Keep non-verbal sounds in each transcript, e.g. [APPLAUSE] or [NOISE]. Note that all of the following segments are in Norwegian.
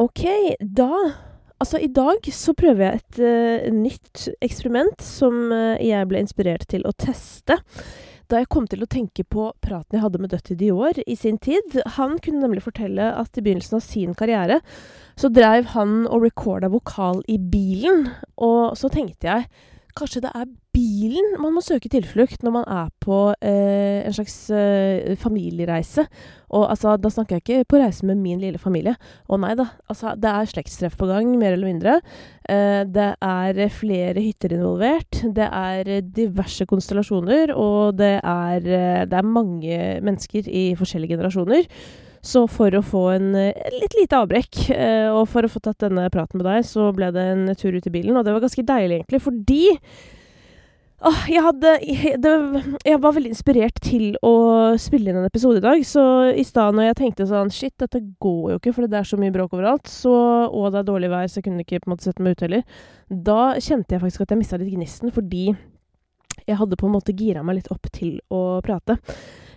Ok, da Altså, i dag så prøver jeg et uh, nytt eksperiment som uh, jeg ble inspirert til å teste. Da jeg kom til å tenke på praten jeg hadde med Dutty Dior i sin tid. Han kunne nemlig fortelle at i begynnelsen av sin karriere så dreiv han og recorda vokal i bilen. Og så tenkte jeg kanskje det er bilen man må søke tilflukt når man er på eh, en slags eh, familiereise. Og altså, da snakker jeg ikke på reise med min lille familie. Å nei da. Altså, det er slektstreff på gang, mer eller mindre. Eh, det er flere hytter involvert. Det er diverse konstellasjoner, og det er, eh, det er mange mennesker i forskjellige generasjoner. Så for å få en litt lite avbrekk, eh, og for å få tatt denne praten med deg, så ble det en tur ut i bilen. Og det var ganske deilig, egentlig, fordi åh, jeg hadde jeg, det, jeg var veldig inspirert til å spille inn en episode i dag. Så i stad når jeg tenkte sånn Shit, dette går jo ikke, for det er så mye bråk overalt. Så, og det er dårlig vær, så jeg kunne ikke på en måte sette meg ut heller. Da kjente jeg faktisk at jeg mista litt gnisten, fordi jeg hadde på en måte gira meg litt opp til å prate.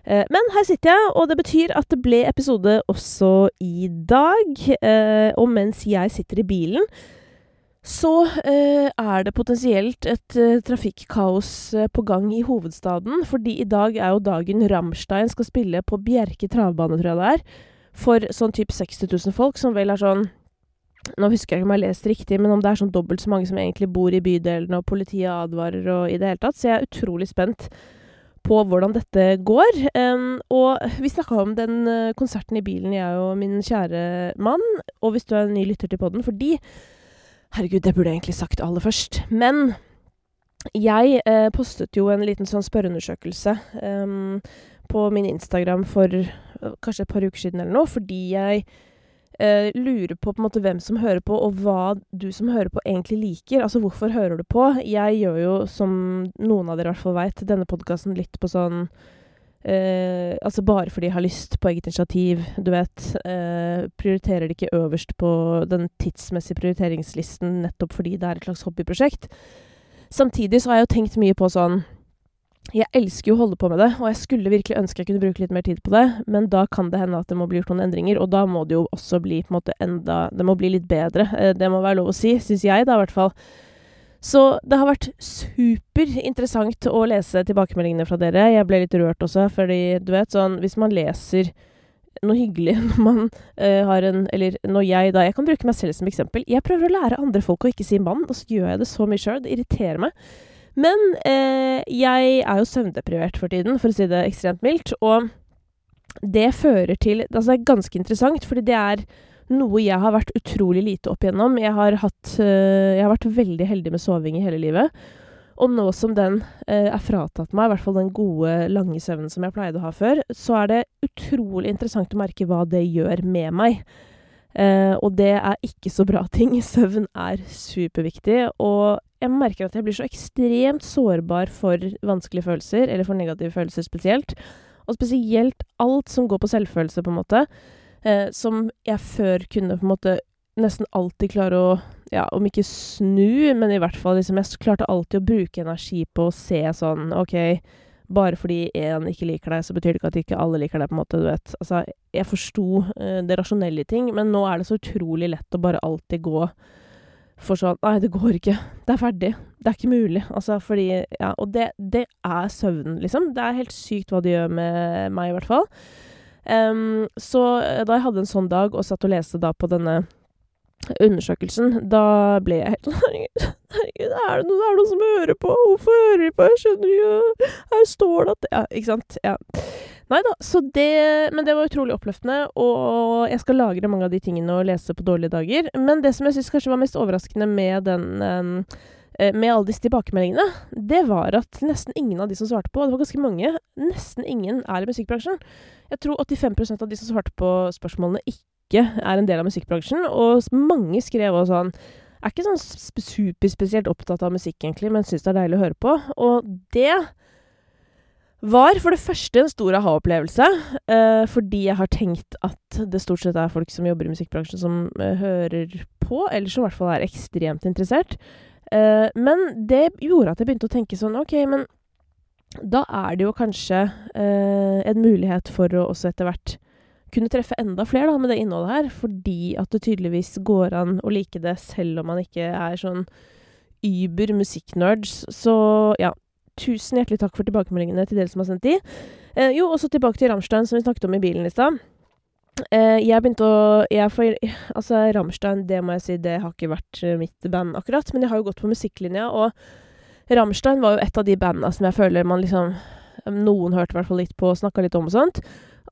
Eh, men her sitter jeg, og det betyr at det ble episode også i dag. Eh, og mens jeg sitter i bilen, så eh, er det potensielt et trafikkaos på gang i hovedstaden. Fordi i dag er jo dagen Ramstein skal spille på Bjerke travbane, tror jeg det er. For sånn type 60 000 folk, som vel er sånn nå husker jeg ikke om jeg har lest riktig, men om det er sånn dobbelt så mange som egentlig bor i bydelen, og politiet advarer og i det hele tatt. Så jeg er utrolig spent på hvordan dette går. Um, og vi snakka om den uh, konserten i bilen, jeg og min kjære mann. Og hvis du er en ny lytter til podden, fordi Herregud, det burde jeg egentlig sagt aller først. Men jeg eh, postet jo en liten sånn spørreundersøkelse um, på min Instagram for uh, kanskje et par uker siden eller noe, fordi jeg eh, lurer på på en måte hvem som hører på, og hva du som hører på, egentlig liker. Altså hvorfor hører du på? Jeg gjør jo, som noen av dere i hvert fall veit, denne podkasten litt på sånn eh, Altså bare fordi jeg har lyst, på eget initiativ, du vet. Eh, prioriterer det ikke øverst på den tidsmessige prioriteringslisten nettopp fordi det er et slags hobbyprosjekt. Samtidig så har jeg jo tenkt mye på sånn jeg elsker jo å holde på med det, og jeg skulle virkelig ønske jeg kunne bruke litt mer tid på det, men da kan det hende at det må bli gjort noen endringer, og da må det jo også bli på en måte enda Det må bli litt bedre. Eh, det må være lov å si, syns jeg da, i hvert fall. Så det har vært superinteressant å lese tilbakemeldingene fra dere. Jeg ble litt rørt også, fordi du vet sånn Hvis man leser noe hyggelig [LAUGHS] når man uh, har en Eller når jeg, da Jeg kan bruke meg selv som eksempel. Jeg prøver å lære andre folk å ikke si mann, og så gjør jeg det så mye sjøl. Det irriterer meg. Men eh, jeg er jo søvndeprivert for tiden, for å si det ekstremt mildt. Og det fører til Altså, det er ganske interessant, fordi det er noe jeg har vært utrolig lite opp igjennom. Jeg har, hatt, eh, jeg har vært veldig heldig med soving i hele livet. Og nå som den eh, er fratatt meg, i hvert fall den gode, lange søvnen som jeg pleide å ha før, så er det utrolig interessant å merke hva det gjør med meg. Eh, og det er ikke så bra ting. [LAUGHS] Søvn er superviktig. Og jeg merker at jeg blir så ekstremt sårbar for vanskelige følelser, eller for negative følelser spesielt. Og spesielt alt som går på selvfølelse, på en måte. Eh, som jeg før kunne på en måte nesten alltid klare å Ja, om ikke snu, men i hvert fall liksom Jeg klarte alltid å bruke energi på å se sånn OK bare fordi én ikke liker deg, så betyr det ikke at ikke alle liker deg, på en måte, du vet. Altså, jeg forsto eh, det rasjonelle i ting, men nå er det så utrolig lett å bare alltid gå for sånn Nei, det går ikke. Det er ferdig. Det er ikke mulig. Altså, fordi Ja, og det, det er søvnen, liksom. Det er helt sykt hva det gjør med meg, i hvert fall. Um, så da jeg hadde en sånn dag og satt og leste da på denne undersøkelsen, da ble jeg helt [LAUGHS] sånn Herregud, er det, noe, er det noen som hører på? Hvorfor hører de på? Jeg skjønner jo Her står det at Ja, ikke sant? Ja. Nei da, Men det var utrolig oppløftende, og jeg skal lagre mange av de tingene og lese på dårlige dager. Men det som jeg syns kanskje var mest overraskende med den um, med alle disse tilbakemeldingene, det var at nesten ingen av de som svarte på, og det var ganske mange, nesten ingen er i musikkbransjen. Jeg tror 85% av de som svarte på spørsmålene, ikke er en del av musikkbransjen, og mange skrev også sånn er ikke sånn superspesielt opptatt av musikk, egentlig, men syns det er deilig å høre på. Og det var for det første en stor aha-opplevelse, uh, fordi jeg har tenkt at det stort sett er folk som jobber i musikkbransjen som uh, hører på, eller som i hvert fall er ekstremt interessert. Uh, men det gjorde at jeg begynte å tenke sånn OK, men da er det jo kanskje en mulighet for å også etter hvert kunne treffe enda flere da, med det innholdet her, fordi at det tydeligvis går an å like det selv om man ikke er sånn über musikknerds. Så ja, tusen hjertelig takk for tilbakemeldingene til dere som har sendt de. Eh, jo, også tilbake til Rammstein, som vi snakket om i bilen i stad. Eh, jeg begynte å jeg får, Altså, Rammstein, det må jeg si, det har ikke vært eh, mitt band akkurat. Men jeg har jo gått på musikklinja, og Rammstein var jo et av de bandene som jeg føler man liksom Noen hørte i hvert fall litt på og snakka litt om og sånt.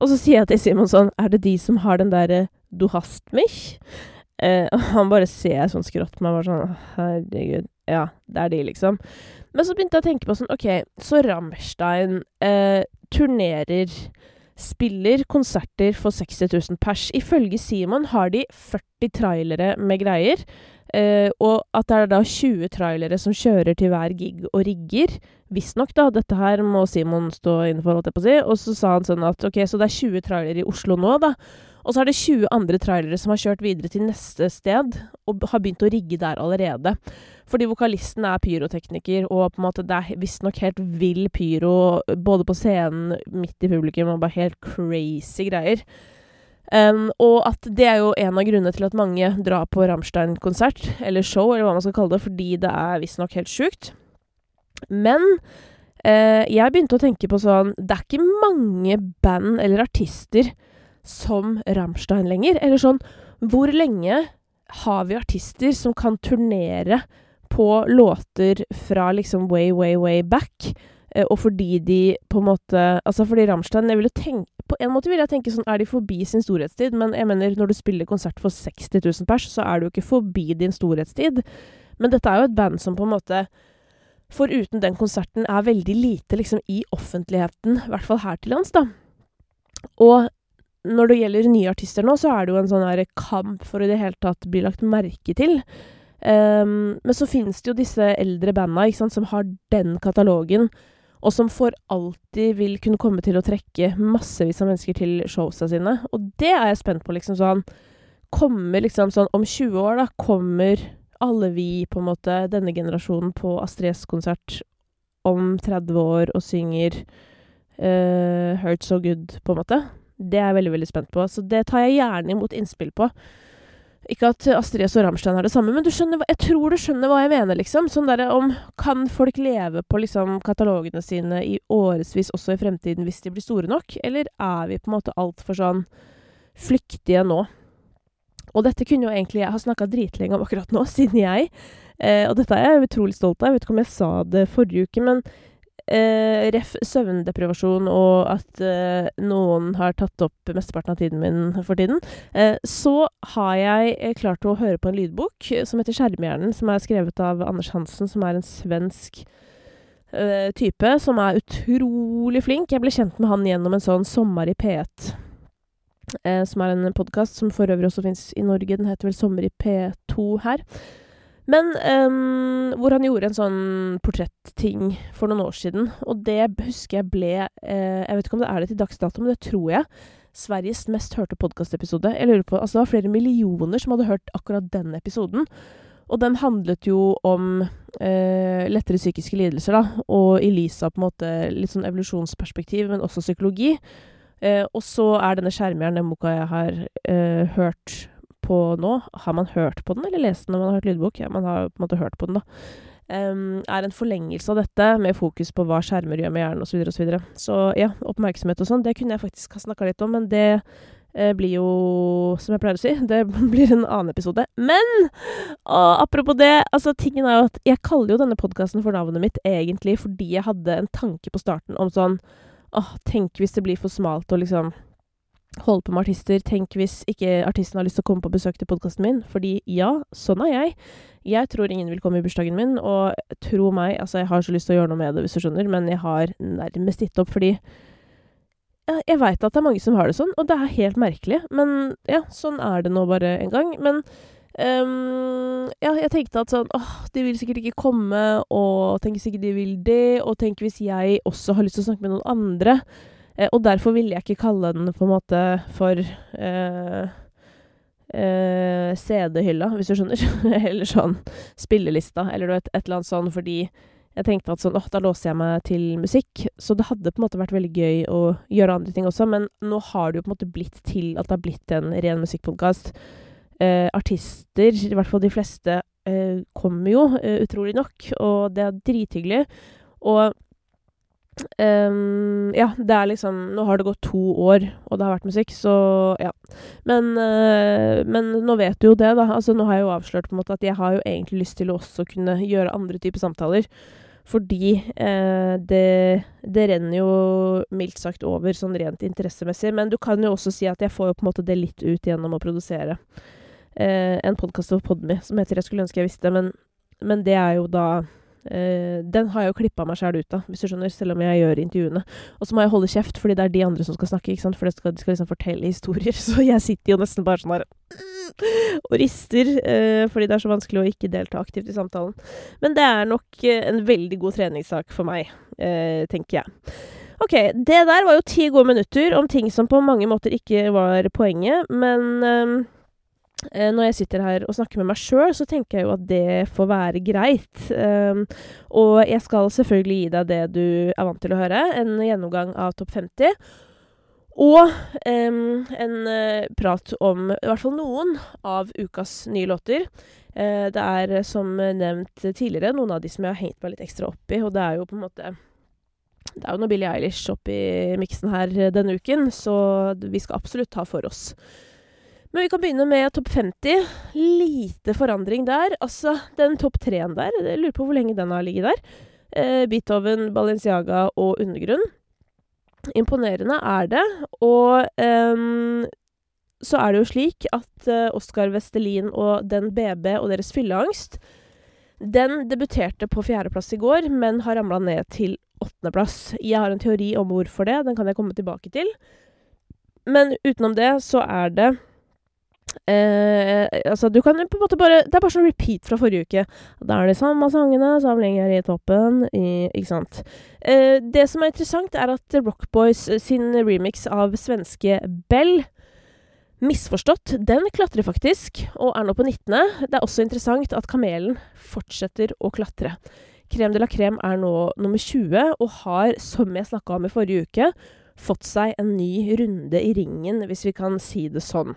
Og så sier jeg til Simon sånn Er det de som har den derre 'du hast mich'? Eh, han bare ser sånn skrått på meg bare sånn Herregud. Ja, det er de, liksom. Men så begynte jeg å tenke på sånn OK, så Rammstein eh, turnerer spiller konserter for 60 000 pers. Ifølge Simon har de 40 trailere med greier. eh, og at det er da 20 trailere som kjører til hver gig og rigger. Visstnok, da. Dette her må Simon stå inne for, holdt jeg på å si. Og så sa han sånn at ok, så det er 20 trailere i Oslo nå, da. Og så er det 20 andre trailere som har kjørt videre til neste sted, og har begynt å rigge der allerede. Fordi vokalisten er pyrotekniker, og på en måte det er visstnok helt vill pyro både på scenen, midt i publikum, og bare helt crazy greier. Um, og at det er jo en av grunnene til at mange drar på Rammstein-konsert, eller show, eller hva man skal kalle det, fordi det er visstnok helt sjukt. Men uh, jeg begynte å tenke på sånn Det er ikke mange band eller artister som Rammstein lenger. Eller sånn Hvor lenge har vi artister som kan turnere på låter fra liksom way, way, way back? Uh, og fordi de på en måte Altså fordi Rammstein Jeg ville tenke på en måte vil jeg tenke sånn, er de forbi sin storhetstid? Men jeg mener, når du spiller konsert for 60 000 pers, så er du jo ikke forbi din storhetstid. Men dette er jo et band som på en måte Foruten den konserten er veldig lite liksom i offentligheten, i hvert fall her til lands, da. Og når det gjelder nye artister nå, så er det jo en sånn her kamp for å i det hele tatt bli lagt merke til. Um, men så finnes det jo disse eldre banda ikke sant, som har den katalogen og som for alltid vil kunne komme til å trekke massevis av mennesker til showsa sine. Og det er jeg spent på, liksom sånn Kommer liksom sånn Om 20 år, da, kommer alle vi, på en måte, denne generasjonen, på Astrid S-konsert om 30 år og synger uh, 'Hurt So Good', på en måte? Det er jeg veldig, veldig spent på. Så det tar jeg gjerne imot innspill på. Ikke at Astrid S og Rammstein er det samme, men skjønner, jeg tror du skjønner hva jeg mener, liksom. Sånn derre om Kan folk leve på liksom katalogene sine i årevis også i fremtiden hvis de blir store nok, eller er vi på en måte altfor sånn flyktige nå? Og dette kunne jo egentlig jeg ha snakka dritlenge om akkurat nå, [LAUGHS] siden jeg eh, Og dette er jeg utrolig stolt av. Jeg vet ikke om jeg sa det forrige uke, men Eh, ref søvndeprivasjon og at eh, noen har tatt opp mesteparten av tiden min for tiden, eh, så har jeg eh, klart å høre på en lydbok som heter 'Skjermhjernen', som er skrevet av Anders Hansen, som er en svensk eh, type som er utrolig flink. Jeg ble kjent med han gjennom en sånn Sommer i P1. Eh, som er en podkast som for øvrig også fins i Norge. Den heter vel Sommer i P2 her. Men um, hvor han gjorde en sånn portrettting for noen år siden. Og det husker jeg ble eh, Jeg vet ikke om det er det til dags dato, men det tror jeg. Sveriges mest hørte podkastepisode. Altså Det var flere millioner som hadde hørt akkurat den episoden. Og den handlet jo om eh, lettere psykiske lidelser, da. Og Elisa på en måte litt sånn evolusjonsperspektiv, men også psykologi. Eh, og så er denne skjermjern den boka jeg har eh, hørt på nå. Har man hørt på den, eller lest den når man har hørt lydbok? Ja, man har på en måte hørt på den, da. Um, er en forlengelse av dette, med fokus på hva skjermer gjør med hjernen, osv.. Så, videre, og så, så ja, oppmerksomhet og sånn, det kunne jeg faktisk ha snakka litt om, men det eh, blir jo, som jeg pleier å si, [LAUGHS] det blir en annen episode. Men å, apropos det, altså tingen er jo at jeg kaller jo denne podkasten for navnet mitt egentlig fordi jeg hadde en tanke på starten om sånn åh, tenk hvis det blir for smalt å liksom holde på med artister. Tenk hvis ikke artisten har lyst til å komme på besøk til podkasten min. Fordi ja, sånn er jeg. Jeg tror ingen vil komme i bursdagen min, og tro meg, altså jeg har så lyst til å gjøre noe med det, hvis du skjønner, men jeg har nærmest gitt opp fordi jeg veit at det er mange som har det sånn, og det er helt merkelig. Men ja, sånn er det nå bare en gang. Men um, ja, jeg tenkte at sånn åh, de vil sikkert ikke komme, og tenk sikkert de vil det, og tenk hvis jeg også har lyst til å snakke med noen andre. Eh, og derfor ville jeg ikke kalle den på en måte for eh, eh, CD-hylla, hvis du skjønner. [LAUGHS] eller sånn spillelista, eller et, et eller annet sånn, fordi jeg tenkte at sånn, åh, da låser jeg meg til musikk. Så det hadde på en måte vært veldig gøy å gjøre andre ting også, men nå har det jo på en måte blitt til at det har blitt en ren musikkpodkast. Eh, artister, i hvert fall de fleste, eh, kommer jo, eh, utrolig nok, og det er drithyggelig. Og ja, det er liksom Nå har det gått to år, og det har vært musikk, så ja. Men, uh, men nå vet du jo det, da. Altså, nå har jeg jo avslørt på en måte at jeg har jo egentlig lyst til å også kunne gjøre andre typer samtaler. Fordi uh, det, det renner jo mildt sagt over sånn rent interessemessig. Men du kan jo også si at jeg får jo på en måte det litt ut gjennom å produsere uh, en podkast over Podme som heter 'Jeg skulle ønske jeg visste', men, men det er jo da den har jeg jo klippa meg sjæl ut av, hvis du skjønner, selv om jeg gjør intervjuene. Og så må jeg holde kjeft, fordi det er de andre som skal snakke, ikke sant? for skal, de skal liksom fortelle historier. [LAUGHS] Så jeg sitter jo nesten bare sånn her [CLEARS THROAT] og rister, uh, fordi det er så vanskelig å ikke delta aktivt i samtalen. Men det er nok uh, en veldig god treningssak for meg, tenker jeg. Ok, det der var jo ti gode minutter om ting som på mange måter ikke var poenget, men Eh, når jeg sitter her og snakker med meg sjøl, så tenker jeg jo at det får være greit. Um, og jeg skal selvfølgelig gi deg det du er vant til å høre, en gjennomgang av Topp 50. Og um, en uh, prat om i hvert fall noen av ukas nye låter. Uh, det er som nevnt tidligere noen av de som jeg har hengt meg litt ekstra opp i, og det er jo på en måte Det er jo noe Billie Eilish oppi miksen her denne uken, så vi skal absolutt ta for oss. Men vi kan begynne med topp 50. Lite forandring der. Altså, den topp tre-en der, jeg lurer på hvor lenge den har ligget der. Eh, Beethoven, Balenciaga og Undergrunn. Imponerende er det. Og eh, så er det jo slik at eh, Oskar Vestelin og Den BB og deres fylleangst Den debuterte på fjerdeplass i går, men har ramla ned til åttendeplass. Jeg har en teori om hvorfor det. Den kan jeg komme tilbake til. Men utenom det så er det Eh, altså, du kan på en måte bare Det er bare sånn repeat fra forrige uke. Da er de samme sangene, samlinger i toppen, i, ikke sant. Eh, det som er interessant, er at Rockboys sin remix av svenske Bell Misforstått. Den klatrer faktisk, og er nå på 19. Det er også interessant at Kamelen fortsetter å klatre. Krem de la Crème er nå nummer 20, og har, som jeg snakka om i forrige uke, fått seg en ny runde i ringen, hvis vi kan si det sånn.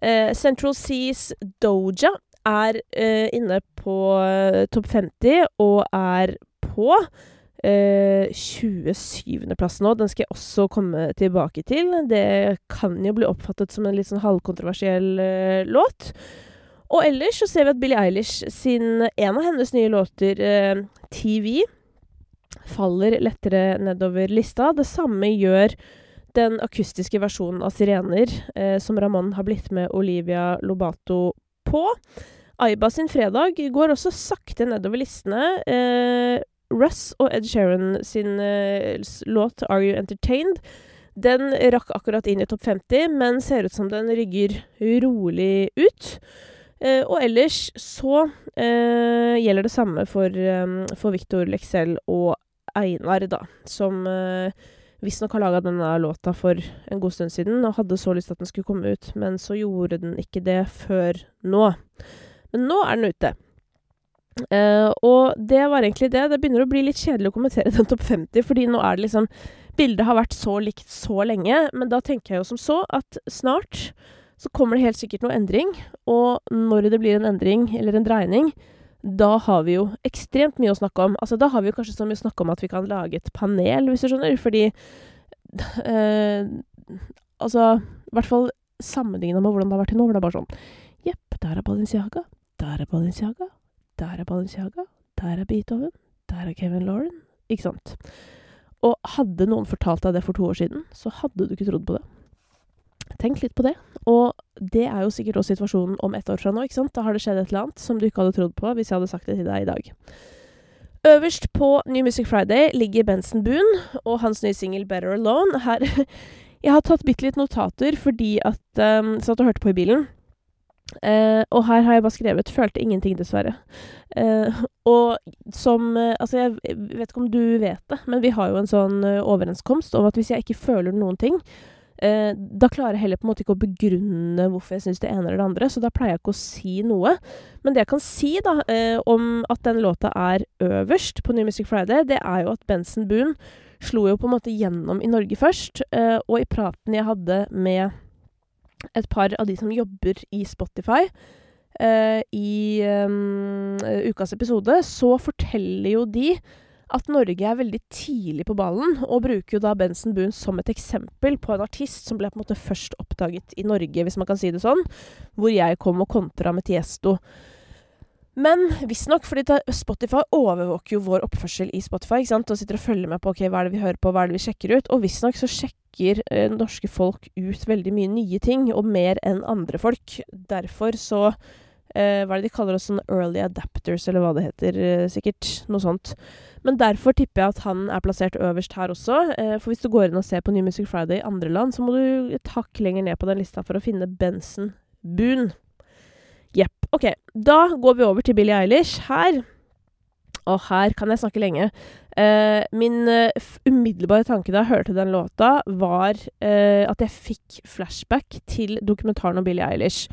Uh, Central Seas Doja er uh, inne på uh, topp 50 og er på 27.-plass nå. Den skal jeg også komme tilbake til. Det kan jo bli oppfattet som en litt sånn halvkontroversiell låt. Og ellers så ser vi at Billie Eilish sin En av hennes nye låter, TV, faller lettere nedover lista. Det samme gjør den akustiske versjonen av 'Sirener', eh, som Ramón har blitt med Olivia Lobato på. Aiba sin fredag går også sakte nedover listene. Eh, Russ og Ed Sheeran sin eh, låt 'Are You Entertained'? Den rakk akkurat inn i topp 50, men ser ut som den rygger rolig ut. Eh, og ellers så eh, gjelder det samme for, um, for Victor Lexell og Einar, da, som eh, visstnok har laga denne låta for en god stund siden, og hadde så lyst til at den skulle komme ut, men så gjorde den ikke det før nå. Men nå er den ute. Uh, og det var egentlig det. Det begynner å bli litt kjedelig å kommentere [LAUGHS] den topp 50, fordi nå er det liksom Bildet har vært så likt så lenge, men da tenker jeg jo som så at snart så kommer det helt sikkert noe endring, og når det blir en endring, eller en dreining, da har vi jo ekstremt mye å snakke om. Altså, da har vi jo kanskje så mye å snakke om at vi kan lage et panel, hvis du skjønner, fordi eh, Altså, i hvert fall sammenligna med hvordan det har vært til nå, hvor det er bare sånn Jepp, der er Balenciaga, der er Balenciaga, der er Balenciaga, der er Beethoven, der er Kevin Lauren. Ikke sant? Og hadde noen fortalt deg det for to år siden, så hadde du ikke trodd på det. Tenk litt på det. Og det er jo sikkert også situasjonen om ett år fra nå. ikke sant? Da har det skjedd et eller annet som du ikke hadde trodd på hvis jeg hadde sagt det til deg i dag. Øverst på New Music Friday ligger Benson Boone og hans nye singel 'Better Alone'. Her [LAUGHS] Jeg har tatt bitte litt notater fordi at um, Satt og hørte på i bilen. Uh, og her har jeg bare skrevet 'følte ingenting', dessverre. Uh, [LAUGHS] og som uh, Altså, jeg vet ikke om du vet det, men vi har jo en sånn overenskomst om at hvis jeg ikke føler noen ting, eh, da klarer jeg heller på en måte ikke å begrunne hvorfor jeg syns det ene eller det andre, så da pleier jeg ikke å si noe. Men det jeg kan si da, eh, om at den låta er øverst på New Music Friday, det er jo at Benson Boone slo jo på en måte gjennom i Norge først, eh, og i praten jeg hadde med et par av de som jobber i Spotify eh, i um, ukas episode, så forteller jo de at Norge er veldig tidlig på ballen, og bruker jo da Benson Boone som et eksempel på en artist som ble på en måte først oppdaget i Norge, hvis man kan si det sånn, hvor jeg kom og kontra med Tiesto. Men visstnok, fordi Spotify overvåker jo vår oppførsel i Spotify ikke sant? og sitter og følger med på ok, hva er det vi hører på, hva er det vi sjekker ut. Og visstnok så sjekker eh, norske folk ut veldig mye nye ting, og mer enn andre folk. Derfor så eh, Hva er det de kaller oss sånn early adapters, eller hva det heter, eh, sikkert. Noe sånt. Men derfor tipper jeg at han er plassert øverst her også. Eh, for hvis du går inn og ser på New Music Friday i andre land, så må du et hakk lenger ned på den lista for å finne Benson Boone. Jepp. OK, da går vi over til Billie Eilish. Her Og her kan jeg snakke lenge. Eh, min uh, umiddelbare tanke da jeg hørte den låta, var eh, at jeg fikk flashback til dokumentaren om Billie Eilish.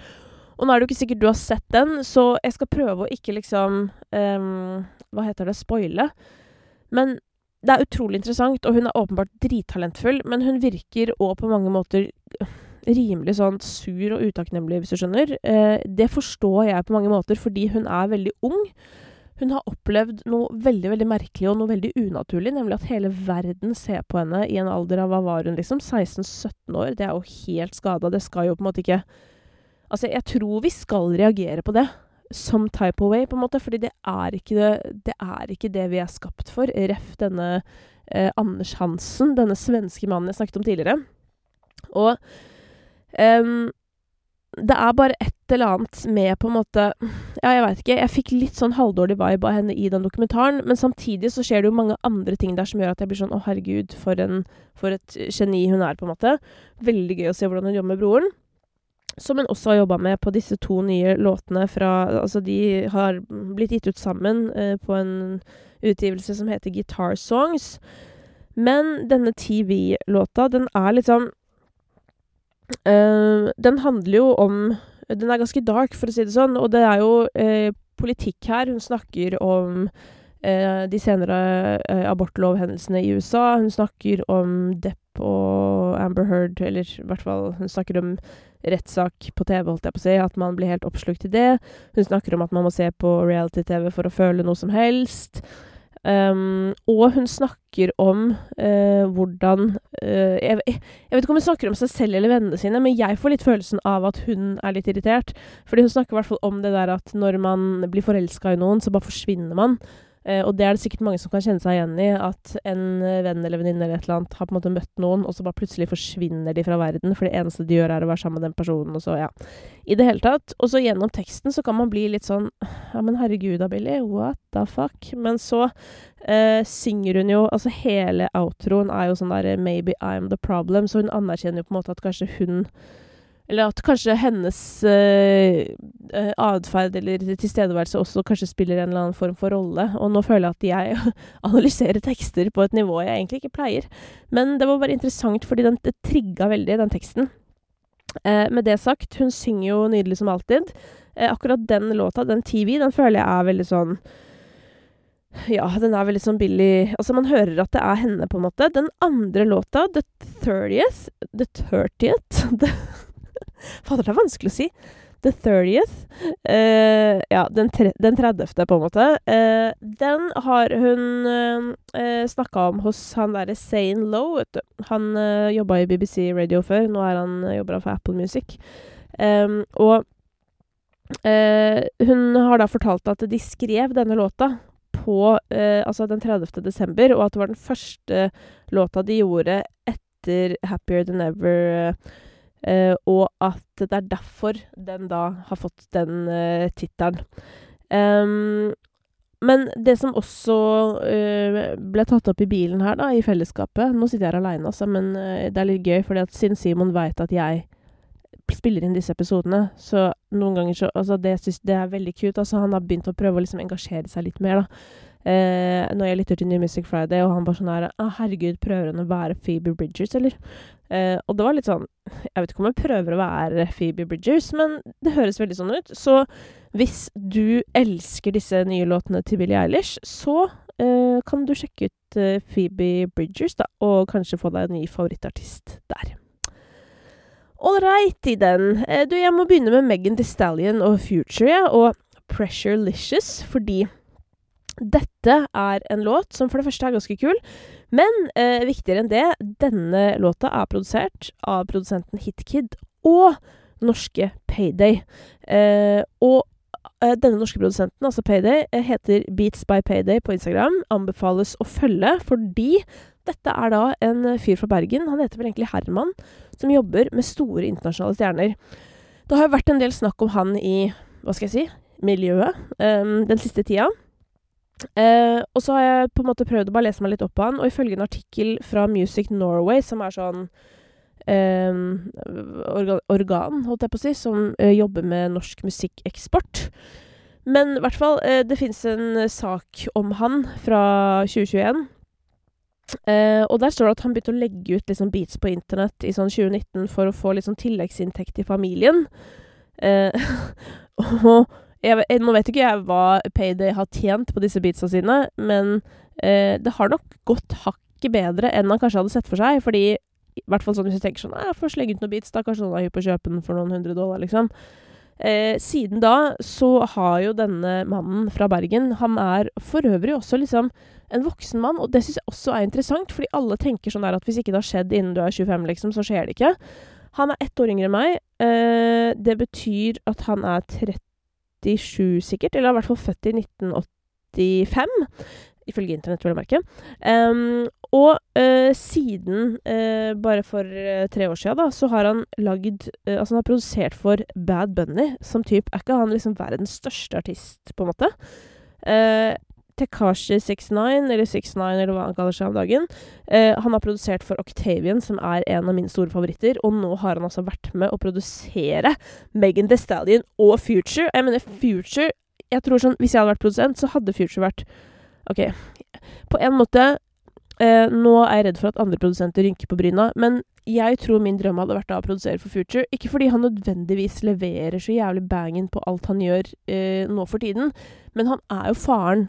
Og nå er det jo ikke sikkert du har sett den, så jeg skal prøve å ikke liksom um, Hva heter det? Spoile. Men det er utrolig interessant, og hun er åpenbart drittalentfull, men hun virker òg på mange måter rimelig sånn sur og utakknemlig, hvis du skjønner. Eh, det forstår jeg på mange måter, fordi hun er veldig ung. Hun har opplevd noe veldig veldig merkelig og noe veldig unaturlig, nemlig at hele verden ser på henne i en alder av hva var hun, liksom? 16-17 år. Det er jo helt skada. Det skal jo på en måte ikke Altså, jeg tror vi skal reagere på det som type of way, på en måte, fordi det er ikke det, det, er ikke det vi er skapt for. Ref denne eh, Anders Hansen, denne svenske mannen jeg snakket om tidligere. Og Um, det er bare et eller annet med på en måte Ja, jeg veit ikke. Jeg fikk litt sånn halvdårlig vibe av henne i den dokumentaren, men samtidig så skjer det jo mange andre ting der som gjør at jeg blir sånn Å, herregud, for, en, for et geni hun er, på en måte. Veldig gøy å se hvordan hun jobber med broren. Som hun også har jobba med på disse to nye låtene fra Altså, de har blitt gitt ut sammen eh, på en utgivelse som heter Guitar Songs. Men denne TV-låta, den er liksom eh, den handler jo om Den er ganske dark, for å si det sånn, og det er jo eh, politikk her. Hun snakker om uh, de senere abortlovhendelsene i USA. Hun snakker om Depp og Amber Heard, eller i hvert fall hun snakker om rettssak på TV, holdt jeg på å si, at man blir helt oppslukt i det. Hun snakker om at man må se på reality-TV for å føle noe som helst. Um, og hun snakker om uh, hvordan uh, jeg, jeg, vet ikke om hun snakker om seg selv eller vennene sine, men jeg får litt følelsen av at hun er litt irritert. Fordi hun snakker i hvert fall om det der at når man blir forelska i noen, så bare forsvinner man. Eh, og det er det sikkert mange som kan kjenne seg igjen i, at en eh, venn eller venninne eller et eller annet har på en måte møtt noen, og så bare plutselig forsvinner de fra verden, for det eneste de gjør, er å være sammen med den personen, og så, ja. I det hele tatt. Og så gjennom teksten så kan man bli litt sånn Ja, men herregud da, Billy, what the fuck? Men så eh, synger hun jo Altså, hele outroen er jo sånn der Maybe I'm the problem, så hun anerkjenner jo på en måte at kanskje hun eller at kanskje hennes uh, atferd eller tilstedeværelse også kanskje spiller en eller annen form for rolle. Og nå føler jeg at jeg [LAUGHS] analyserer tekster på et nivå jeg egentlig ikke pleier. Men det var bare interessant, fordi den, det trigga veldig, den teksten. Uh, med det sagt, hun synger jo nydelig som alltid. Uh, akkurat den låta, den TV, den føler jeg er veldig sånn ja, den er veldig sånn billig Altså, man hører at det er henne, på en måte. Den andre låta, The 30th The 30th? [LAUGHS] Fader, det er vanskelig å si. The 30th. Uh, ja, den, den 30., på en måte. Uh, den har hun uh, eh, snakka om hos han derre Zane Lowe, vet du. Han uh, jobba i BBC Radio før. Nå er han, jobber han for Apple Music. Um, og hun har da fortalt at de skrev denne låta på altså den 30. desember, og at det var den første låta de gjorde etter Happier Than Ever. Uh, og at det er derfor den da har fått den uh, tittelen. Men det som også uh, ble tatt opp i bilen her, da, i fellesskapet Nå sitter jeg her aleine, altså, men det er litt gøy, fordi at siden Simon veit at jeg spiller inn disse episodene, så noen ganger så Altså, det synes, det er veldig cute. Altså, han har begynt å prøve å liksom engasjere seg litt mer, da. Uh, når jeg lytter til New Music Friday, og han bare sånn her ah, 'Herregud, prøver han å være Phoebe Bridgers, eller?' Eh, og det var litt sånn Jeg vet ikke om jeg prøver å være Phoebe Bridgers, men det høres veldig sånn ut. Så hvis du elsker disse nye låtene til Billie Eilish, så eh, kan du sjekke ut eh, Phoebe Bridgers, da, og kanskje få deg en ny favorittartist der. Ålreit i den. Du, jeg må begynne med Megan Thee Stallion og Future, ja, og Pressurelicious, fordi dette er en låt som for det første er ganske kul, men eh, viktigere enn det, denne låta er produsert av produsenten Hitkid og norske Payday. Eh, og eh, denne norske produsenten, altså Payday, eh, heter Beats by Payday på Instagram. Anbefales å følge, fordi dette er da en fyr fra Bergen, han heter vel egentlig Herman, som jobber med store internasjonale stjerner. Det har jo vært en del snakk om han i, hva skal jeg si, miljøet um, den siste tida. Uh, og så har jeg på en måte prøvd å bare lese meg litt opp på han, og ifølge en artikkel fra Music Norway, som er sånn um, organ, organ, holdt jeg på å si, som uh, jobber med norsk musikkeksport. Men i hvert fall, uh, det fins en sak om han fra 2021 Uh, og der står det at han begynte å legge ut liksom, beats på internett i sånn 2019 for å få liksom, tilleggsinntekt i familien. Uh, [LAUGHS] og jeg, nå vet ikke jeg hva Payday har tjent på disse beatsa sine, men eh, det har nok gått hakket bedre enn han kanskje hadde sett for seg. Fordi, i hvert fall sånn hvis du tenker sånn Jeg får slenge ut noen beats, da kanskje noen er hypp på å kjøpe den for noen hundre dollar, liksom. siden da så har jo denne mannen fra Bergen Han er for øvrig også liksom en voksen mann, og det syns jeg også er interessant, fordi alle tenker sånn der at hvis ikke det har skjedd innen du er 25, liksom, så skjer det ikke. Han er ett år yngre enn meg. Eh, det betyr at han er 37, sikkert, eller i hvert fall født i 1985. Ifølge internett, vil jeg merke. Um, og uh, siden, uh, bare for uh, tre år siden, da, så har han lagd Altså, han har produsert for Bad Bunny, som type Er ikke han liksom verdens største artist, på en måte? Uh, Tekashi 69, eller 69, eller hva han kaller seg om dagen. Eh, han har produsert for Octavian, som er en av mine store favoritter, og nå har han altså vært med å produsere Megan Thee Stallion og Future. Jeg mener, Future Jeg tror sånn, Hvis jeg hadde vært produsent, så hadde Future vært OK. På en måte eh, Nå er jeg redd for at andre produsenter rynker på bryna, men jeg tror min drøm hadde vært å produsere for Future. Ikke fordi han nødvendigvis leverer så jævlig bangen på alt han gjør eh, nå for tiden, men han er jo faren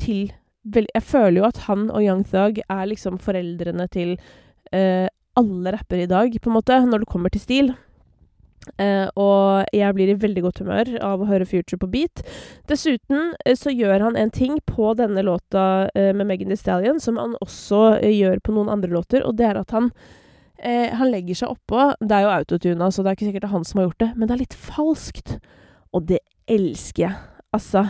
til Jeg føler jo at han og Young Thug er liksom foreldrene til uh, alle rappere i dag, på en måte, når det kommer til stil. Uh, og jeg blir i veldig godt humør av å høre Future på beat. Dessuten uh, så gjør han en ting på denne låta uh, med Megan Thee Stallion som han også gjør på noen andre låter, og det er at han han legger seg oppå Det er jo autotuna, så det er ikke sikkert det er han som har gjort det, men det er litt falskt. Og det elsker jeg. Altså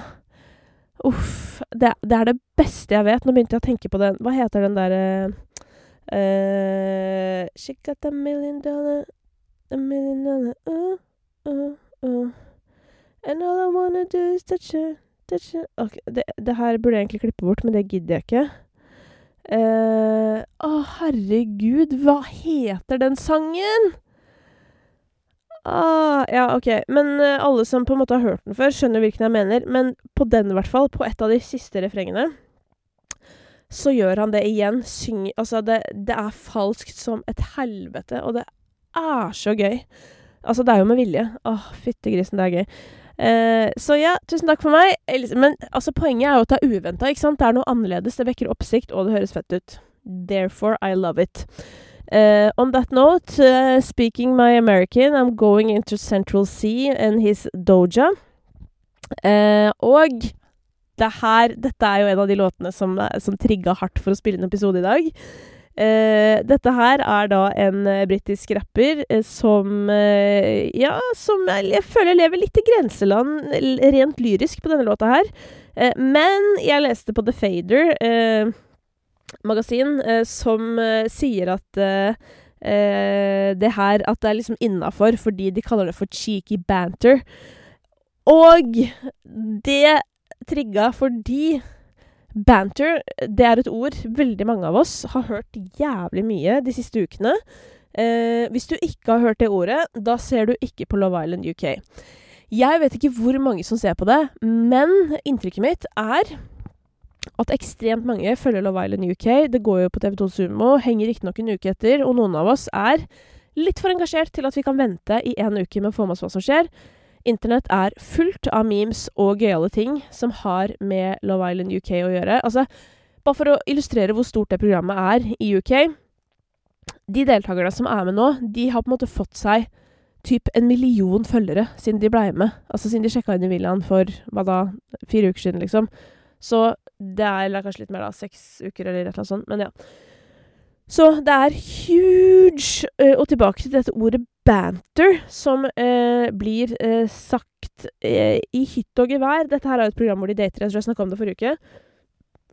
Uff. Det, det, er det beste jeg vet. Nå begynte jeg å tenke på den Hva heter den derre uh, uh, She got a million dollar A million dollar uh, uh, uh. And all I wanna do is touch her, touch her okay, det, det, her burde jeg egentlig klippe bort, men det gidder jeg ikke. Å, uh, herregud, hva heter den sangen? Ah, ja, OK. Men uh, alle som på en måte har hørt den før, skjønner hvilken jeg mener. Men på den, i hvert fall, på et av de siste refrengene, så gjør han det igjen. Syng, altså, det, det, er falskt som et helvete, og det er så gøy. Altså, det er jo med vilje. Åh, fyttegrisen, det er gøy. Uh, så ja, tusen takk for meg. Men altså, poenget er jo at det er uventa? Det er noe annerledes, det vekker oppsikt, og det høres fett ut. Therefore, I love it. Uh, on that note, uh, speaking my American, I'm going into Central Sea and his doja. Uh, og det her, dette er jo en av de låtene som, som trigga hardt for å spille en episode i dag. dette her er da en britisk rapper som Ja, som jeg, jeg, føler lever litt i grenseland rent lyrisk på denne låta her. men jeg leste på The Fader magasin eh, som eh, sier at eh, det her At det er liksom innafor fordi de kaller det for cheeky banter. Og det trigga fordi banter, det er et ord veldig mange av oss har hørt jævlig mye de siste ukene. Eh, hvis du ikke har hørt det ordet, da ser du ikke på Love Island UK. Jeg vet ikke hvor mange som ser på det, men inntrykket mitt er at ekstremt mange følger Love Island UK. Det går jo på TV2 Sumo, henger riktignok en uke etter, og noen av oss er litt for engasjert til at vi kan vente i en uke med å få med oss hva som skjer. Internett er fullt av memes og gøyale ting som har med Love Island UK å gjøre. Altså, bare for å illustrere hvor stort det programmet er i UK De deltakerne som er med nå, de har på en måte fått seg typ en million følgere siden de blei med. Altså siden de sjekka inn i villaen for hva da, fire uker siden, liksom. Så det er eller kanskje litt mer, da. Seks uker eller et eller annet sånt. Men ja. Så det er huge uh, Og tilbake til dette ordet banter, som uh, blir uh, sagt i hytt og gevær. Dette her er jo et program hvor de dater. Jeg tror jeg snakka om det forrige uke.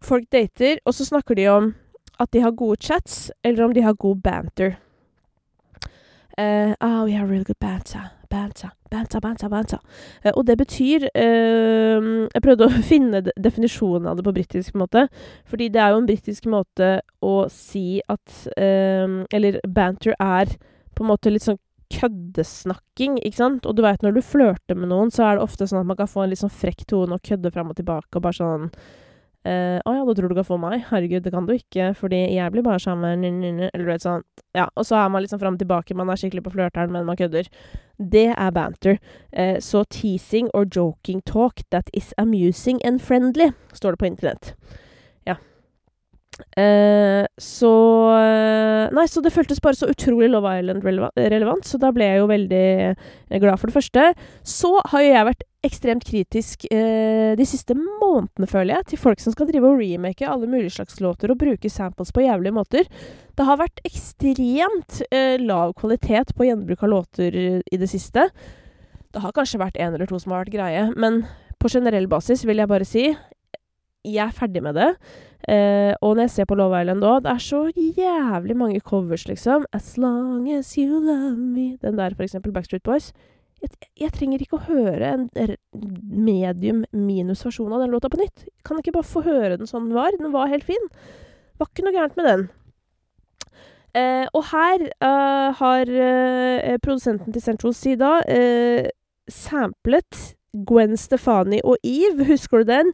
Folk dater, og så snakker de om at de har gode chats, eller om de har god banter. Oh, we have really good banter. Banter, banter, banter. banter. Uh, og det betyr eh, Jeg prøvde å [LAUGHS] finne definisjonen av det på britisk måte. Fordi det er jo en britisk måte å si at Eller banter er på en måte litt sånn køddesnakking, ikke sant? Og du veit når du flørter med noen, så er det ofte sånn at man kan få en litt sånn frekk tone og kødde fram og tilbake og bare sånn Uh, 'Å ja, da tror du kan få meg?' Herregud, det kan du ikke, fordi jeg blir bare sammen Eller du vet sånn. Ja, og så er man liksom fram og tilbake, man er skikkelig på flørteren, men man kødder. Det er banter. Uh, så teasing or joking talk that is amusing and friendly, står det på internett. Ja. Uh, så Nei, så det føltes bare så utrolig Love Island-relevant, så da ble jeg jo veldig glad for det første. Så har jo jeg vært ekstremt kritisk eh, de siste månedene, føler jeg, til folk som skal drive og remake alle mulige slags låter og bruke samples på jævlige måter. Det har vært ekstremt eh, lav kvalitet på gjenbruk av låter i det siste. Det har kanskje vært en eller to som har vært greie, men på generell basis vil jeg bare si jeg er ferdig med det. Eh, og når jeg ser på Love Island òg, det er så jævlig mange covers, liksom. As long as you love me. Den der, for eksempel, Backstreet Boys jeg, jeg, trenger ikke å høre en medium minus versjon av den låta på nytt. Jeg kan ikke bare få høre den sånn den var. Den var helt fin. Var ikke noe gærent med den. Uh, og her uh, har uh, produsenten til Central Sea da uh, samplet Gwen Stefani og Eve, husker du den?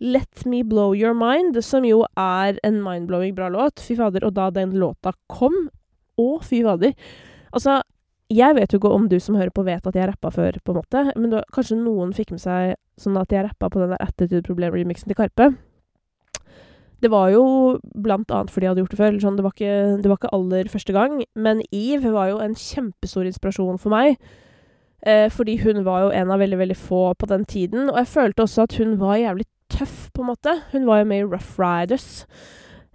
Let Me Blow Your Mind, som jo er en mindblowing bra låt. Fy fader. Og da den låta kom Å, fy fader. Altså, jeg vet jo ikke om du som hører på, vet at jeg rappa før, på en måte, men da, kanskje noen fikk med seg sånn at jeg rappa på den der Attitude Problem-remixen til Karpe. Det var jo blant annet fordi jeg hadde gjort det før. Sånn, det, var ikke, det, var ikke, aller første gang. Men Eve var jo en kjempestor inspirasjon for meg. Eh, fordi hun var jo en av veldig, veldig få på den tiden. Og jeg følte også at hun var jævlig tøff, på en måte. Hun var jo med i Rough Riders.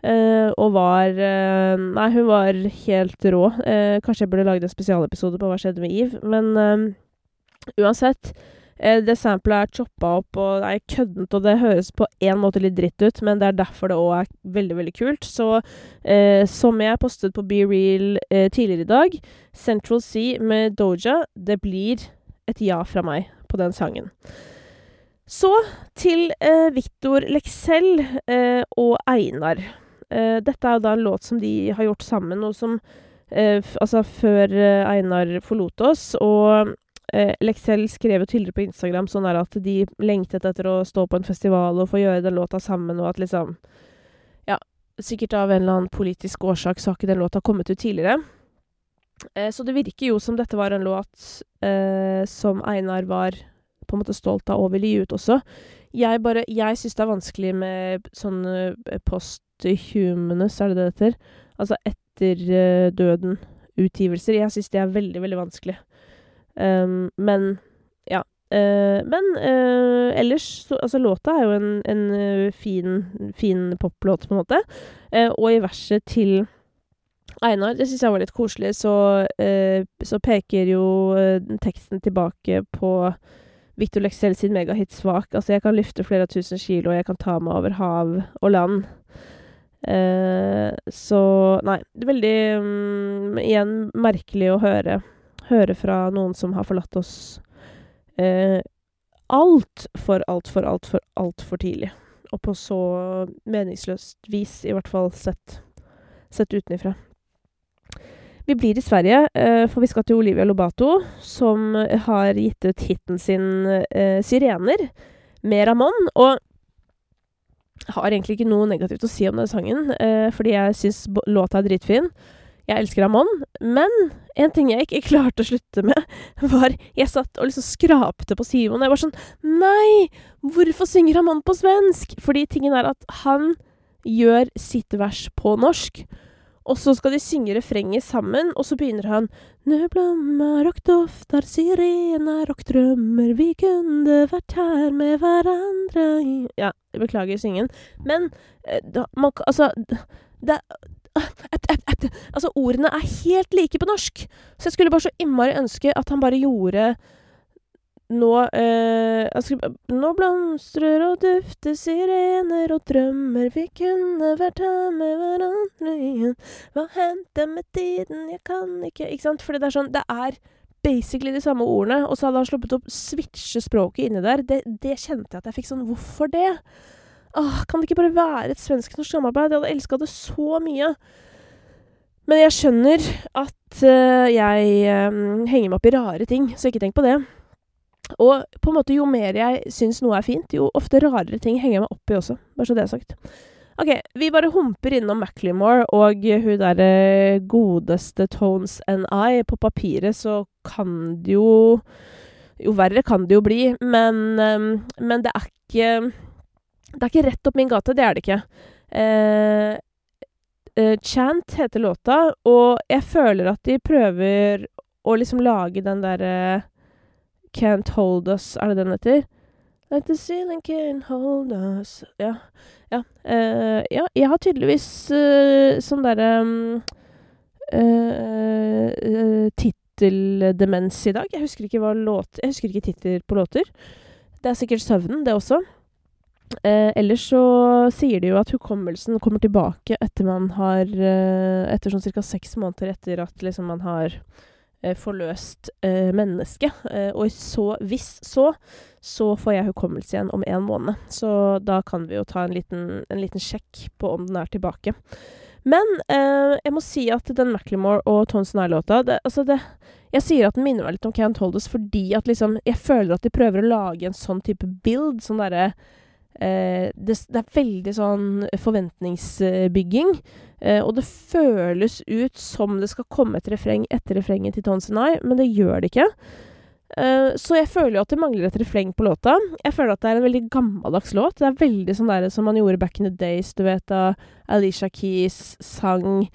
Uh, og var uh, Nei, hun var helt rå. Uh, kanskje jeg burde lagd en spesialepisode på hva skjedde med Eve. Men uansett. det samplet er choppa opp og er køddent, og det høres på én måte litt dritt ut, men det er derfor det òg er veldig, veldig kult. Så som jeg postet på Be Real tidligere i dag, Central Sea med Doja, det blir et ja fra meg på den sangen. Så til Victor Leksell og Einar. Eh, dette er jo da en låt som de har gjort sammen, og som uh, Altså, før uh, Einar forlot oss, og Leksell skrev jo tidligere på Instagram sånn at de lengtet etter å stå på en festival og få gjøre den låta sammen, og at liksom Ja, sikkert av en eller annen politisk årsak så har ikke den låta kommet ut tidligere. så det virker jo som dette var en låt som Einar var på en måte stolt av og vil gi ut også. Jeg bare Jeg syns det er vanskelig med sånn post Humanus, er det det heter? Altså etter uh, døden-utgivelser. Jeg syns det er veldig, veldig vanskelig. Um, men ja. Uh, men uh, ellers så Altså, låta er jo en, en fin, fin poplåt, på en måte. og i verset til Einar, det syns jeg var litt koselig, så, så peker jo teksten tilbake på Victor Lexell sin megahit 'Svak'. Altså, jeg kan løfte flere tusen kilo, og jeg kan ta meg over hav og land. Eh, så nei, det er veldig um, Igjen merkelig å høre, høre fra noen som har forlatt oss eh, altfor, altfor, altfor, altfor tidlig. Og på så meningsløst vis, i hvert fall sett, sett utenifra. Vi blir i Sverige, eh, for vi skal til Olivia Lobato, som har gitt ut hiten sin eh, 'Sirener' med Ramón. Og har egentlig ikke noe negativt å si om den sangen, eh, fordi jeg syns låta er dritfin. Jeg elsker Ramón. Men en ting jeg ikke [LAUGHS] klarte å slutte med, var Jeg satt og liksom skrapte på Simon, og jeg var sånn Nei! Hvorfor synger Ramón på svensk? Fordi tingen er at han gjør sitt vers på norsk. Og så skal de synge refrenget sammen, og så begynner han Nå blommer og dofter sirener og drømmer, vi kunne vært her med hverandre Ja, jeg beklager syngen. Men da, man, altså det, Altså, ordene er helt like på norsk. Så jeg skulle bare så innmari ønske at han bare gjorde nå eh, skal, Nå blomstrer og dufter sirener og drømmer, vi kunne vært her med hverandre igjen. Hva hendte med tiden, jeg kan ikke Ikke sant? Fordi det er sånn Det er basically de samme ordene, og så hadde han sluppet opp switche språket inni der. Det, det kjente jeg at jeg fikk sånn Hvorfor det? Åh, kan det ikke bare være et svensk-norsk samarbeid? Jeg hadde elska det så mye. Men jeg skjønner at uh, jeg um, henger meg opp i rare ting, så ikke tenk på det. Og på en måte, jo mer jeg syns noe er fint, jo ofte rarere ting henger jeg meg opp i også. Bare så det er sagt. OK, vi bare humper innom Macclemore og hun derre godeste Tones and I. På papiret så kan det jo Jo verre kan det jo bli, men, um, men det er ikke det er ikke rett opp min gate, det er det ikke. Eh, eh, Chant heter låta, og jeg føler at de prøver å liksom lage den derre uh, Can't Hold Us, er det den heter? Like the ceiling can't hold us Ja. Ja, uh, ja jeg har tydeligvis uh, sånn derre um, Titteldemens i dag. Jeg husker ikke ikke titler på låter. Det er sikkert søvnen, det også. Eh, ellers så sier de jo at hukommelsen kommer tilbake etter man har eh, Etter sånn ca. seks måneder etter at liksom man har forløst eh, mennesket. Eh, og så, hvis så, så får jeg hukommelse igjen om en måned. Så da kan vi jo ta en liten, en liten sjekk på om den er tilbake. Men eh, jeg må si at den Macclemore og Tons Eye-låta Altså, Jeg sier at den minner meg litt om Can't Hold Us fordi at liksom Jeg føler at de prøver å lage en sånn type build. Sånn derre Eh, det, det, er veldig sånn forventningsbygging. Eh, og det føles ut som det skal komme et refreng etter refrenget til Tons and I, men det gjør det ikke. Eh, så jeg føler jo at det mangler et refreng på låta. Jeg føler at det er en veldig gammeldags låt. Det er veldig sånn der som man gjorde back in the days, du vet da Alicia Keys sang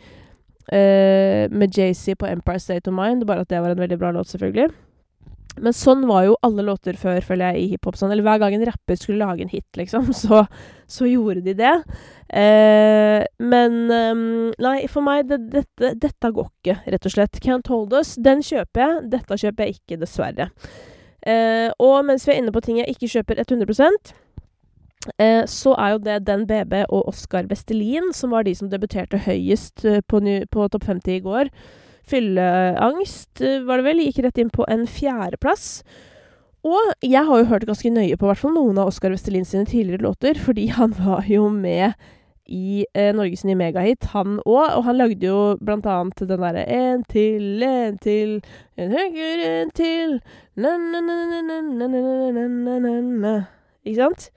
eh, med JC på Empire State of Mind, bare at det var en veldig bra låt, selvfølgelig. Men sånn var jo alle låter før, føler jeg, i hiphop. Sånn. Eller hver gang en rapper skulle lage en hit, liksom, [LAUGHS] så, så gjorde de det. Eh, men um, Nei, for meg, det, dette, dette går ikke, rett og slett. Can't Hold Us, den kjøper jeg. Dette kjøper jeg ikke, dessverre. Eh, og mens vi er inne på ting jeg ikke kjøper 100 eh, så er jo det Den BB og Oskar Vestelin som var de som debuterte høyest eh, på, på Topp 50 i går. Fylleangst, eh, var det vel, gikk rett inn på en fjerdeplass. Og jeg har jo hørt ganske nøye på hvert fall noen av Oskar Vestelin sine tidligere låter, fordi han var jo med i eh, Norges nye megahit, han òg. Og han lagde jo blant annet den derre En til, en til, en høyere, en til Na-na-na-na-na-na-na-na-na-na Ikke sant?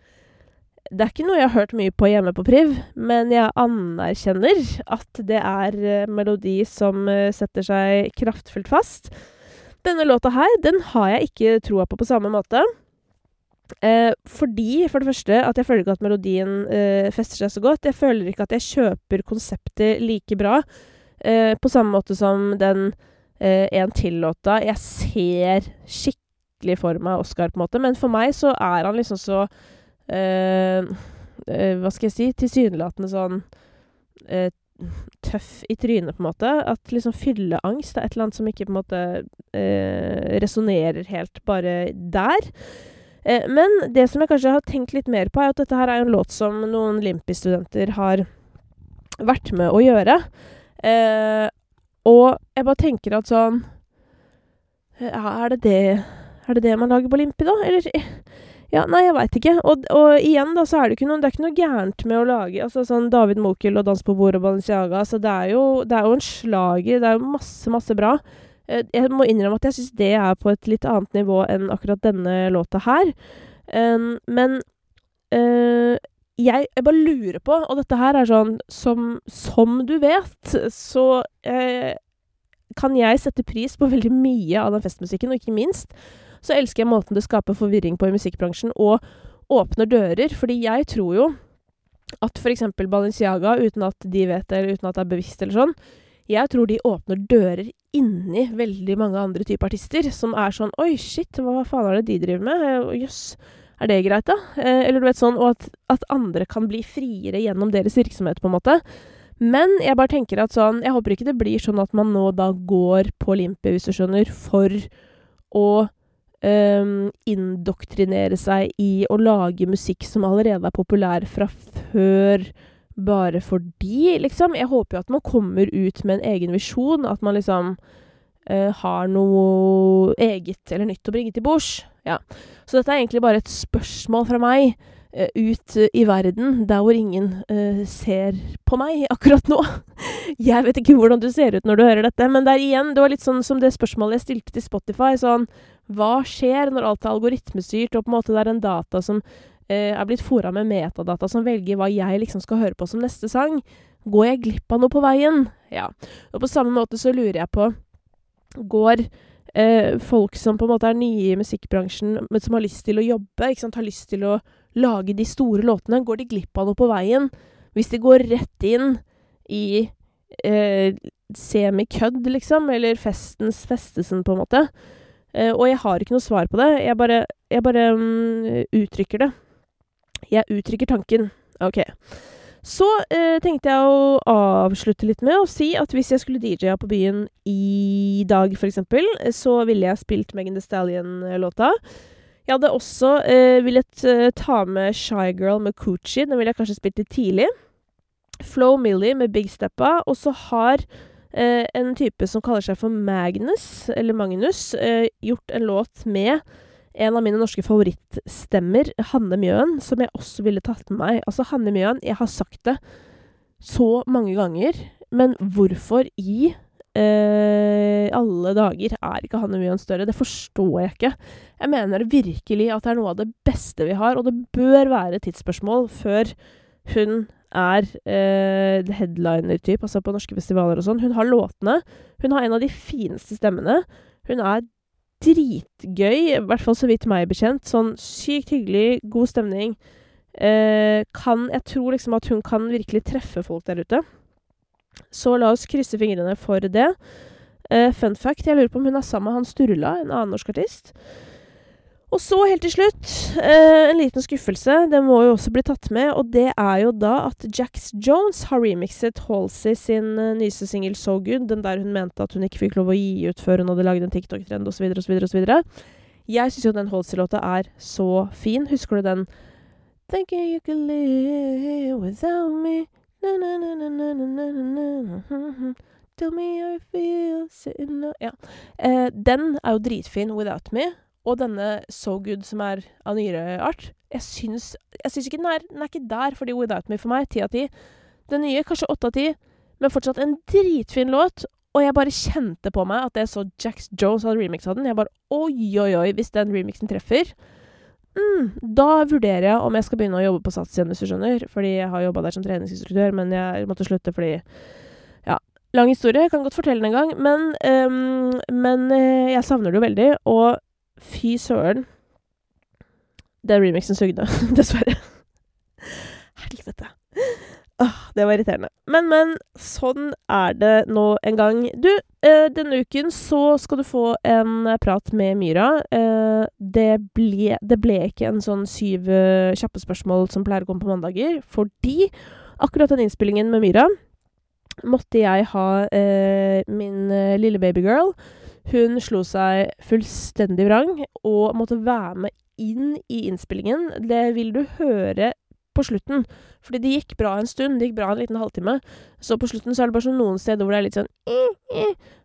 Det er ikke noe jeg har hørt mye på hjemme på Priv, men jeg anerkjenner at det er uh, melodi som uh, setter seg kraftfullt fast. Denne låta her, den har jeg ikke troa på på samme måte. Eh, fordi, for det første, at jeg føler ikke at melodien fester seg så godt. Jeg føler ikke at jeg kjøper konseptet like bra. på samme måte som den En til-låta. Jeg ser skikkelig for meg Oscar, på en måte, men for meg så er han liksom så hva skal jeg si Tilsynelatende sånn uh, tøff i trynet, på en måte. At liksom fylleangst er et eller annet som ikke på en måte eh, resonnerer helt bare der. men det som jeg kanskje har tenkt litt mer på, er at dette her er en låt som noen Limpi-studenter har vært med å gjøre. og jeg bare tenker at sånn Er det det Er det det man lager på Limpi, da? Eller ja, nei, jeg veit ikke. Og, og, igjen, da, så er det ikke noe Det er ikke noe gærent med å lage altså sånn David Mokel og Dans på bordet og Balenciaga. Altså, det er jo Det er jo en slager. Det er jo masse, masse bra. Eh, jeg må innrømme at jeg syns det er på et litt annet nivå enn akkurat denne låta her. Um, men uh, jeg, jeg, bare lurer på, og dette her er sånn som, som du vet, så uh, kan jeg sette pris på veldig mye av den festmusikken, og ikke minst så elsker jeg måten det skaper forvirring på i musikkbransjen, og åpner dører, fordi jeg tror jo at f.eks. Balenciaga, uten at de vet det, eller uten at det er bevisst eller sånn, jeg tror de åpner dører inni veldig mange andre typer artister, som er sånn Oi, shit, hva faen er det de driver med? Jøss. Yes er det greit, da? Eh, eller du vet sånn, Og at, at, andre kan bli friere gjennom deres virksomhet, på en måte. Men jeg bare tenker at sånn Jeg håper ikke det blir sånn at man nå da går på limpe, hvis du skjønner, for å um, indoktrinere seg i å lage musikk som allerede er populær fra før, bare fordi, liksom. Jeg håper jo at man kommer ut med en egen visjon, at man liksom uh, har noe eget eller nytt å bringe til bords. Ja. Så dette er egentlig bare et spørsmål fra meg ut uh, i verden, der hvor ingen ser på meg [LAUGHS] akkurat nå. jeg vet ikke hvordan du ser ut når du hører dette, men det er igjen, det var litt sånn som det spørsmålet jeg stilte til Spotify. sånn, Hva skjer når alt er algoritmestyrt, og på en måte det er en data som er blitt fora med metadata som velger hva jeg liksom skal høre på som neste sang? Går jeg glipp av noe på veien? Ja. Og på samme måte så lurer jeg på går eh, folk som på en måte er nye i musikkbransjen, men som har lyst til å jobbe, ikke sant, har lyst til å lage de store låtene, går de glipp av noe på veien hvis de går rett inn i eh, semikødd, liksom, eller festens festesen, på en måte. Eh, og jeg har ikke noe svar på det. Jeg bare, jeg bare um, uttrykker det. Jeg uttrykker tanken. OK. Så eh, tenkte jeg å avslutte litt med å si at hvis jeg skulle DJ-a på byen i dag, eksempel, så ville jeg spilt Megan Thee Stallion-låta. Jeg hadde også eh, villet eh, ta med Shy Girl med Coochie. Den ville jeg kanskje spilt litt tidlig. Flow Millie med Big Steppa. Og så har eh, en type som kaller seg for Magnus, eller Magnus, eh, gjort en låt med en av mine norske favorittstemmer, Hanne Mjøen, som jeg også ville tatt med meg. Altså, Hanne Mjøen, jeg har sagt det så mange ganger, men hvorfor i eh, alle dager er ikke Hanne Mjøen større? Det forstår jeg ikke. Jeg mener virkelig at det er noe av det beste vi har, og det bør være tidsspørsmål før hun er eh, headliner-type, altså på norske festivaler og sånn. Hun har låtene. Hun har en av de fineste stemmene. Hun er dritgøy, i hvert fall så vidt meg bekjent. Sånn sykt hyggelig, god stemning. Eh, kan Jeg tror liksom at hun kan virkelig treffe folk der ute. Så la oss krysse fingrene for det. Uh, fun fact, jeg lurer på om hun er sammen med han Sturla, en annen norsk artist. Og så, helt til slutt, uh, en liten skuffelse. Det må jo også bli tatt med, og det er jo da at Jax Jones har remixet Halsey sin uh, nyeste singel So Good, den der hun mente at hun ikke fikk lov å gi ut før hun hadde laget en TikTok-trend osv., osv.. Jeg syns jo den Halsey-låta er så fin. Husker du den Thinking you could live without me Tell me how you feel sitting Ja. Eh, den er jo dritfin, Without Me. Og denne So Good, som er av nyere art, jeg syns, jeg syns ikke den er, den er ikke der fordi Without Me for meg. Ti av ti. Den nye kanskje åtte av ti, men fortsatt en dritfin låt. Og jeg bare kjente på meg at jeg så Jax Jones hadde remixa den. Jeg bare oi, oi, oi, hvis den remixen treffer mm, Da vurderer jeg om jeg skal begynne å jobbe på Sats igjen, hvis du skjønner. Fordi jeg har jobba der som treningsinstruktør, men jeg måtte slutte fordi Ja, lang historie. Jeg kan godt fortelle den en gang. Men, um, men uh, jeg savner det jo veldig. Og Fy søren. Den remixen sugde, [LAUGHS] dessverre. Helvete. Åh, det var irriterende. Men, men. Sånn er det nå en gang. Du, eh, denne uken så skal du få en prat med Myra. Eh, det, ble, det, ble, ikke en sånn syv uh, kjappe spørsmål som pleier å komme på mandager, fordi akkurat den innspillingen med Myra måtte jeg ha eh, min eh, lille babygirl hun slo seg fullstendig vrang og måtte være med inn i innspillingen. Det vil du høre på slutten. Fordi det gikk bra en stund. Det gikk bra en liten halvtime. Så på slutten så er det bare sånn noen steder hvor det er litt sånn,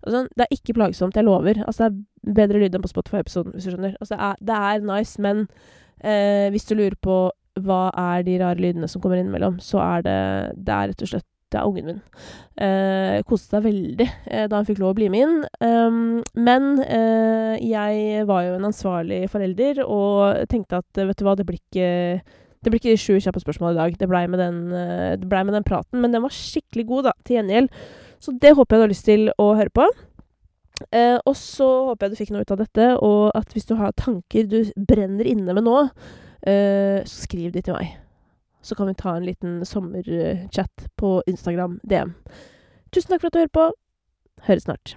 sånn Det er ikke plagsomt, jeg lover. Altså, det er bedre lyd enn på Spotify-episoden, hvis du skjønner. Altså, det er, det er nice, men eh, hvis du lurer på hva er de rare lydene som kommer innimellom, så er det Det er rett og slett det er ungen min. Eh, koste seg veldig eh, da han fikk lov å bli med inn. Um, men eh, jeg var jo en ansvarlig forelder og tenkte at vet du hva, det blir ikke Det blir ikke de sju kjappe spørsmål i dag. Det blei med, uh, ble med den praten, men den var skikkelig god, da, til gjengjeld. Så det håper jeg du har lyst til å høre på. Eh, og så håper jeg du fikk noe ut av dette, og at hvis du har tanker du brenner inne med nå, eh, så skriv de til meg. Så kan vi ta en liten sommerchat på Instagram DM. Tusen takk for at du hører på. Høres snart.